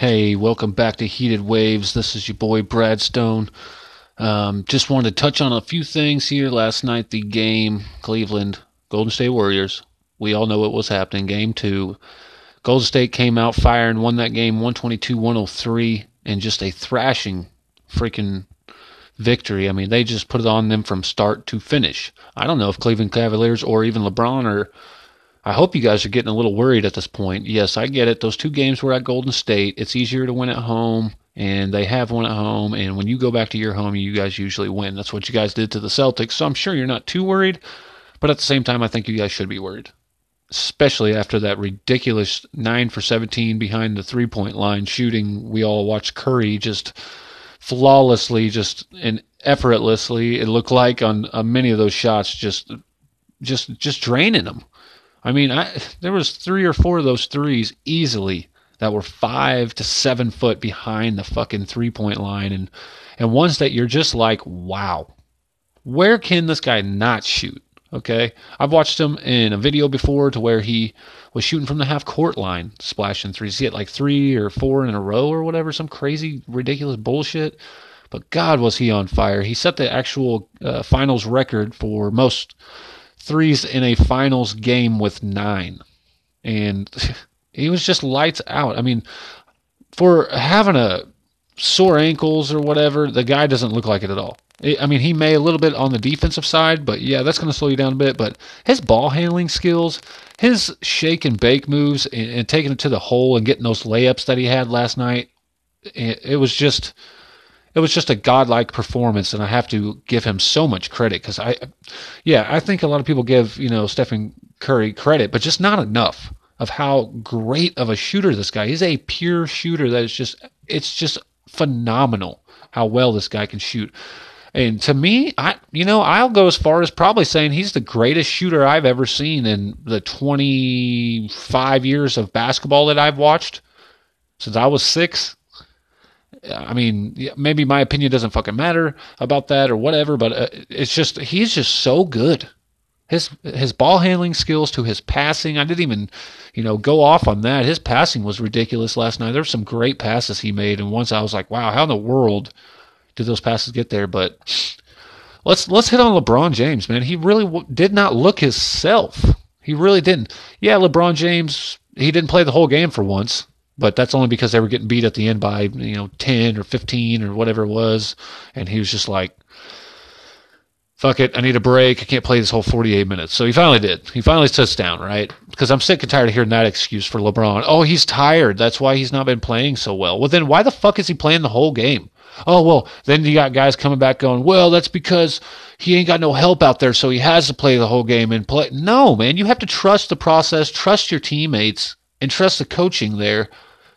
Hey, welcome back to Heated Waves. This is your boy Brad Stone. Um, just wanted to touch on a few things here. Last night, the game, Cleveland, Golden State Warriors. We all know what was happening. Game two. Golden State came out firing, and won that game 122 103, and just a thrashing freaking victory. I mean, they just put it on them from start to finish. I don't know if Cleveland Cavaliers or even LeBron are I hope you guys are getting a little worried at this point. Yes, I get it. Those two games were at Golden State. It's easier to win at home, and they have won at home. And when you go back to your home, you guys usually win. That's what you guys did to the Celtics. So I'm sure you're not too worried. But at the same time, I think you guys should be worried, especially after that ridiculous 9 for 17 behind the three point line shooting. We all watched Curry just flawlessly, just and effortlessly, it looked like on, on many of those shots, just just just draining them. I mean, I, there was three or four of those threes easily that were five to seven foot behind the fucking three point line, and and ones that you're just like, wow, where can this guy not shoot? Okay, I've watched him in a video before to where he was shooting from the half court line, splashing threes. He hit like three or four in a row or whatever, some crazy, ridiculous bullshit. But God, was he on fire! He set the actual uh, finals record for most threes in a finals game with nine. And he was just lights out. I mean, for having a sore ankles or whatever, the guy doesn't look like it at all. I mean, he may a little bit on the defensive side, but yeah, that's going to slow you down a bit. But his ball handling skills, his shake and bake moves, and, and taking it to the hole and getting those layups that he had last night, it, it was just it was just a godlike performance, and I have to give him so much credit because I, yeah, I think a lot of people give you know Stephen Curry credit, but just not enough of how great of a shooter this guy. He's a pure shooter that is just it's just phenomenal how well this guy can shoot. And to me, I you know I'll go as far as probably saying he's the greatest shooter I've ever seen in the 25 years of basketball that I've watched since I was six. I mean, maybe my opinion doesn't fucking matter about that or whatever, but uh, it's just he's just so good. His his ball handling skills to his passing, I didn't even, you know, go off on that. His passing was ridiculous last night. There were some great passes he made, and once I was like, wow, how in the world did those passes get there? But let's let's hit on LeBron James, man. He really w- did not look himself. He really didn't. Yeah, LeBron James, he didn't play the whole game for once but that's only because they were getting beat at the end by you know 10 or 15 or whatever it was. And he was just like fuck it i need a break. I can't play this whole 48 minutes. So he finally did. He finally sits down right? Because i'm sick and tired of hearing that excuse for lebron. Oh he's tired. That's why he's not been playing so well. Well then why the fuck is he playing the whole game? Oh well then you got guys coming back going well that's because he ain't got no help out there so he has to play the whole game and play. No man. You have to trust the process trust your teammates and trust the coaching there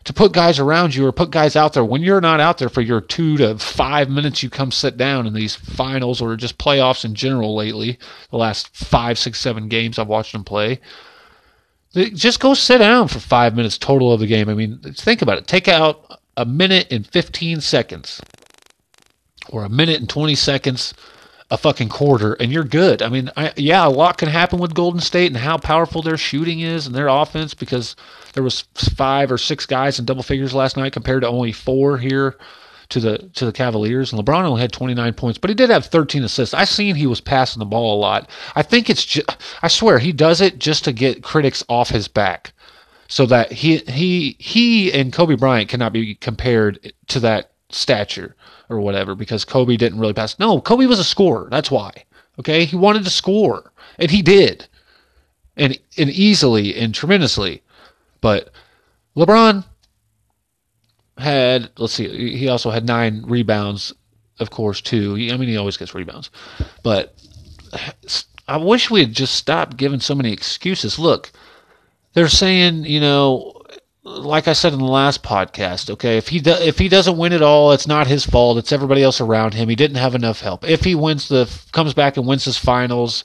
to put guys around you or put guys out there. When you're not out there for your two to five minutes you come sit down in these finals or just playoffs in general lately the last five six seven games i've watched them play just go sit down for five minutes total of the game. I mean think about it. Take out a minute and 15 seconds or a minute and 20 seconds a fucking quarter and you're good. I mean, I, yeah, a lot can happen with Golden State and how powerful their shooting is and their offense because there was five or six guys in double figures last night compared to only four here to the to the Cavaliers. And LeBron only had 29 points, but he did have 13 assists. I seen he was passing the ball a lot. I think it's just, I swear he does it just to get critics off his back. So that he he he and Kobe Bryant cannot be compared to that stature or whatever because Kobe didn't really pass. No, Kobe was a scorer. That's why. Okay, he wanted to score, and he did, and and easily and tremendously. But LeBron had let's see, he also had nine rebounds, of course, too. I mean, he always gets rebounds, but I wish we had just stopped giving so many excuses. Look, they're saying, you know, like I said in the last podcast, okay, if he do, if he doesn't win it all, it's not his fault. It's everybody else around him. He didn't have enough help. If he wins the comes back and wins his finals,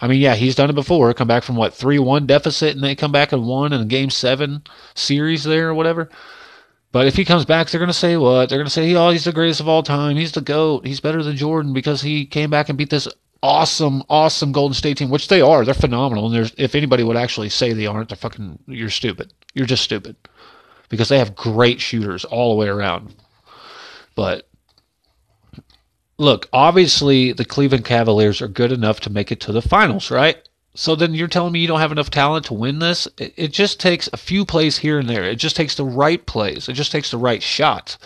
I mean, yeah, he's done it before. Come back from what three one deficit, and they come back and won in a game seven series there or whatever. But if he comes back, they're gonna say what? They're gonna say, "Oh, he's the greatest of all time. He's the goat. He's better than Jordan because he came back and beat this awesome, awesome Golden State team, which they are. They're phenomenal. And there's if anybody would actually say they aren't, they're fucking. You're stupid. You're just stupid. because they have great shooters all the way around. But look, obviously the Cleveland Cavaliers are good enough to make it to the finals, right? So then you're telling me you don't have enough talent to win this? It, it just takes a few plays here and there. It just takes the right plays. It just takes the right shots.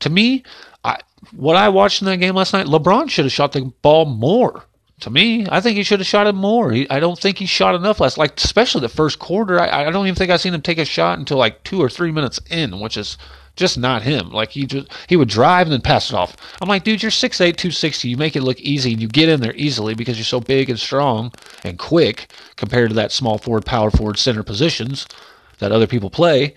To me, I, what I watched in that game last night, LeBron should have shot the ball more. To me, I think he should have shot it more. He, I don't think he shot enough last, like especially the first quarter. I, I don't even think I seen him take a shot until like two or three minutes in, which is just not him. Like he just he would drive and then pass it off. I'm like, dude, you're 6'8", 260. You make it look easy and you get in there easily because you're so big and strong and quick compared to that small forward, power forward, center positions that other people play.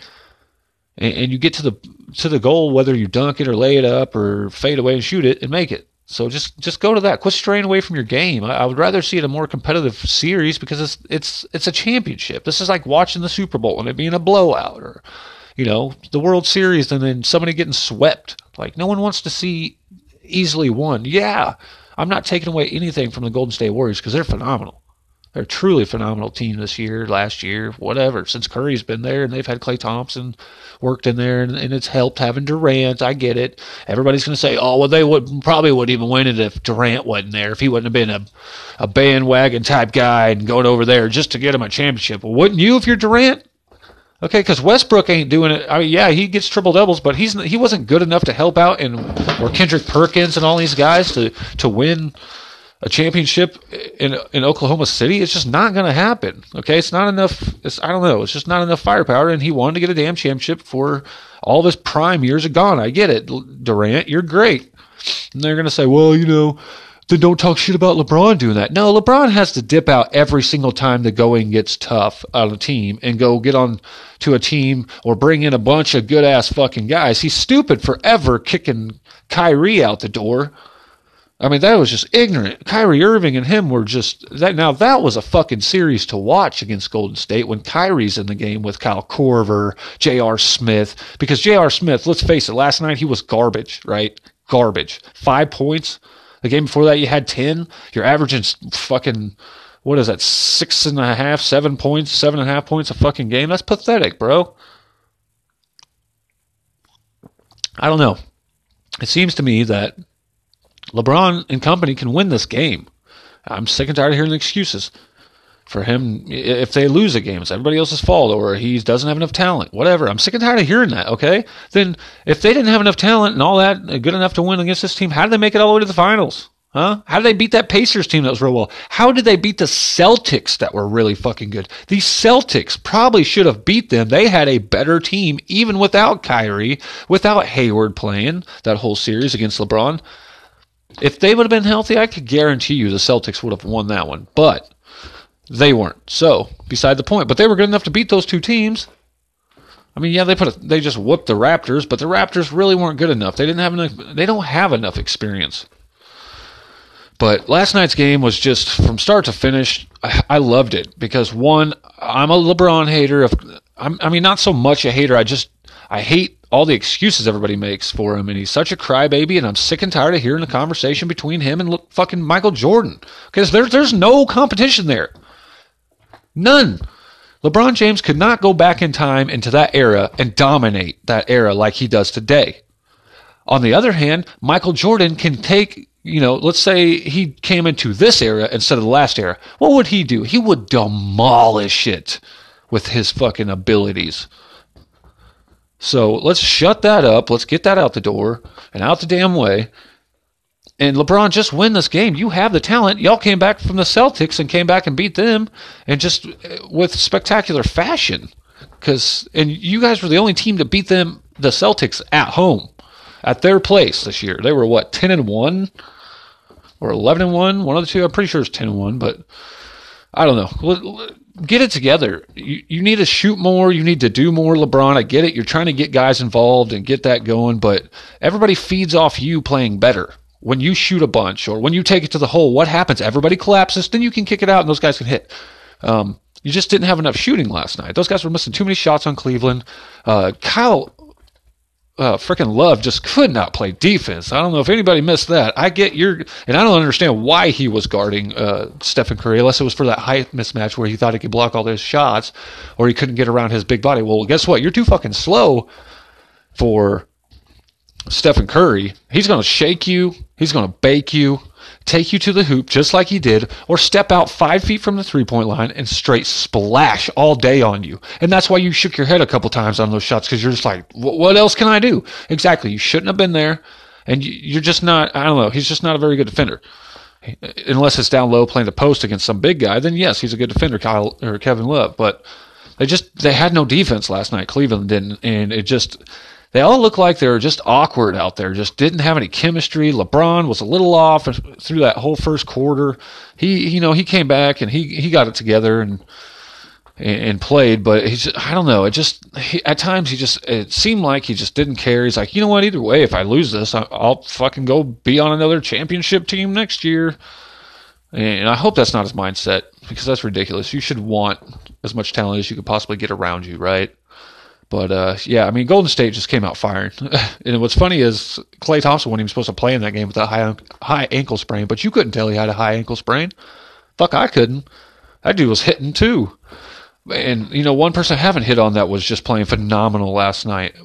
And, and you get to the to the goal whether you dunk it or lay it up or fade away and shoot it and make it. So just just go to that. Quit straying away from your game. I, I, would rather see it a more competitive series because it's it's it's a championship. This is like watching the Super Bowl and it being a blowout or you know, the World Series and then somebody getting swept. Like, no one wants to see easily won. Yeah, I'm not taking away anything from the Golden State Warriors because they're phenomenal. They're truly phenomenal team this year, last year, whatever. Since Curry's been there and they've had Klay Thompson worked in there and, and it's helped having Durant. I get it. Everybody's going to say, oh, well, they would probably wouldn't even win it if Durant wasn't there, if he wouldn't have been a, a bandwagon type guy and going over there just to get him a championship. Well, wouldn't you if you're Durant? Okay, because Westbrook ain't doing it. I mean, yeah, he gets triple doubles, but he's he wasn't good enough to help out and or Kendrick Perkins and all these guys to to win a championship in in Oklahoma City. It's just not going to happen. Okay, it's not enough. It's I don't know. It's just not enough firepower, and he wanted to get a damn championship for all of his prime years are gone. I get it, Durant. You're great. And they're going to say, well, you know, then don't talk shit about LeBron doing that. No, LeBron has to dip out every single time the going gets tough on a team and go get on to a team or bring in a bunch of good ass fucking guys. He's stupid forever kicking Kyrie out the door. I mean, that was just ignorant. Kyrie Irving and him were just that. Now that was a fucking series to watch against Golden State when Kyrie's in the game with Kyle Korver, J.R. Smith. Because J.R. Smith, let's face it, last night he was garbage, right? Garbage. Five points the game before that, you had 10. You're averaging fucking, what is that, six and a half, seven points, seven and a half points a fucking game? That's pathetic, bro. I don't know. It seems to me that LeBron and company can win this game. I'm sick and tired of hearing the excuses for him if they lose a game. It's everybody else's fault or he doesn't have enough talent. Whatever. I'm sick and tired of hearing that, okay? Then if they didn't have enough talent and all that uh, good enough to win against this team, how did they make it all the way to the finals? Huh? How did they beat that Pacers team that was real well? How did they beat the Celtics that were really fucking good? These Celtics probably should have beat them. They had a better team even without Kyrie, without Hayward playing that whole series against LeBron. If they would have been healthy, I could guarantee you the Celtics would have won that one. But they weren't. So, beside the point. But they were good enough to beat those two teams. I mean, yeah, they put a, they just whooped the Raptors, but the Raptors really weren't good enough. They didn't have enough. They don't have enough experience. But last night's game was just from start to finish. I, I loved it because one, I'm a LeBron hater. Of, I'm, I mean, not so much a hater. I just I hate all the excuses everybody makes for him, and he's such a crybaby, and I'm sick and tired of hearing the conversation between him and fucking Michael Jordan because there's there's no competition there. None. LeBron James could not go back in time into that era and dominate that era like he does today. On the other hand, Michael Jordan can take, you know, let's say he came into this era instead of the last era. What would he do? He would demolish it with his fucking abilities. So let's shut that up. Let's get that out the door and out the damn way and LeBron just win this game. You have the talent. Y'all came back from the Celtics and came back and beat them, and just uh, with spectacular fashion. Because and you guys were the only team to beat them, the Celtics at home, at their place this year. They were what ten and one, or eleven and one, one of the two. I'm pretty sure it's ten and one, but I don't know. Get it together. You, you need to shoot more. You need to do more, LeBron. I get it. You're trying to get guys involved and get that going, but everybody feeds off you playing better when you shoot a bunch or when you take it to the hole, what happens? Everybody collapses, then you can kick it out and those guys can hit. Um, you just didn't have enough shooting last night. Those guys were missing too many shots on Cleveland. Uh, Kyle uh, freaking Love just could not play defense. I don't know if anybody missed that. I get your, and I don't understand why he was guarding uh, Stephen Curry unless it was for that height mismatch where he thought he could block all those shots or he couldn't get around his big body. Well, guess what? You're too fucking slow for Stephen Curry. He's going to shake you. He's going to bake you take you to the hoop just like he did, or step out five feet from the three point line and straight splash all day on you. And that's why you shook your head a couple times on those shots because you're just like, what else can I do? Exactly. You shouldn't have been there. And you're just not, I don't know, he's just not a very good defender. Unless it's down low playing the post against some big guy, then yes, he's a good defender, Kyle or Kevin Love. But they just, they had no defense last night. Cleveland didn't. And it just, they all look like they were just awkward out there, just didn't have any chemistry. LeBron was a little off through that whole first quarter. He, you know, he came back and he, he got it together and, and played, but he's, I don't know. It just, he, at times he just, it seemed like he just didn't care. He's like, you know what, either way, if I lose this, I'll fucking go be on another championship team next year. And I hope that's not his mindset because that's ridiculous. You should want as much talent as you could possibly get around you, right? But uh, yeah, I mean, Golden State just came out firing. and what's funny is Klay Thompson wasn't even supposed to play in that game with a high high ankle sprain, but you couldn't tell he had a high ankle sprain. Fuck, I couldn't. That dude was hitting too. And you know, one person I haven't hit on that was just playing phenomenal last night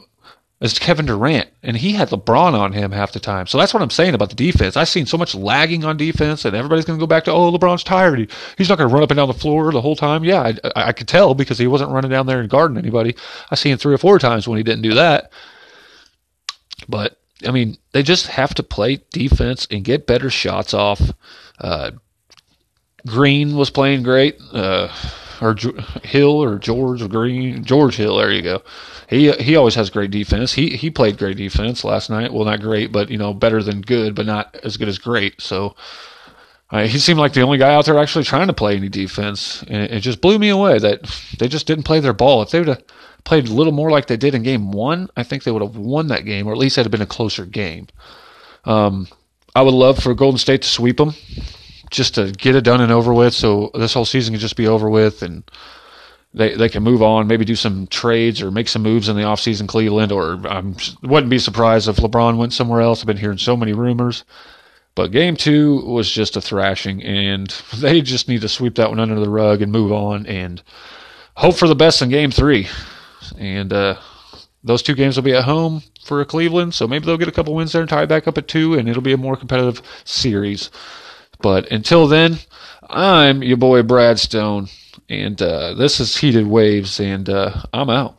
is Kevin Durant, and he had LeBron on him half the time. So that's what I'm saying about the defense. I've seen so much lagging on defense, and everybody's going to go back to, oh, LeBron's tired. He's not going to run up and down the floor the whole time. Yeah, I, I, could tell because he wasn't running down there and guarding anybody. I seen three or four times when he didn't do that. But I mean, they just have to play defense and get better shots off. Uh, Green was playing great, uh, or Hill or George or Green, George Hill. There you go he he always has great defense. He he played great defense last night. Well, not great, but you know, better than good, but not as good as great. So uh, he seemed like the only guy out there actually trying to play any defense, and it just blew me away that they just didn't play their ball. If they would have played a little more like they did in game one, I think they would have won that game, or at least it had been a closer game. Um, I would love for Golden State to sweep them, just to get it done and over with, so this whole season can just be over with and they they can move on, maybe do some trades or make some moves in the offseason Cleveland or I wouldn't be surprised if LeBron went somewhere else. I've been hearing so many rumors. But game 2 was just a thrashing and they just need to sweep that one under the rug and move on and hope for the best in game 3. And uh, those two games will be at home for Cleveland, so maybe they'll get a couple wins there and tie it back up at 2 and it'll be a more competitive series. But until then, I'm your boy Brad Stone and uh, this is Heated Waves, and uh, I'm out.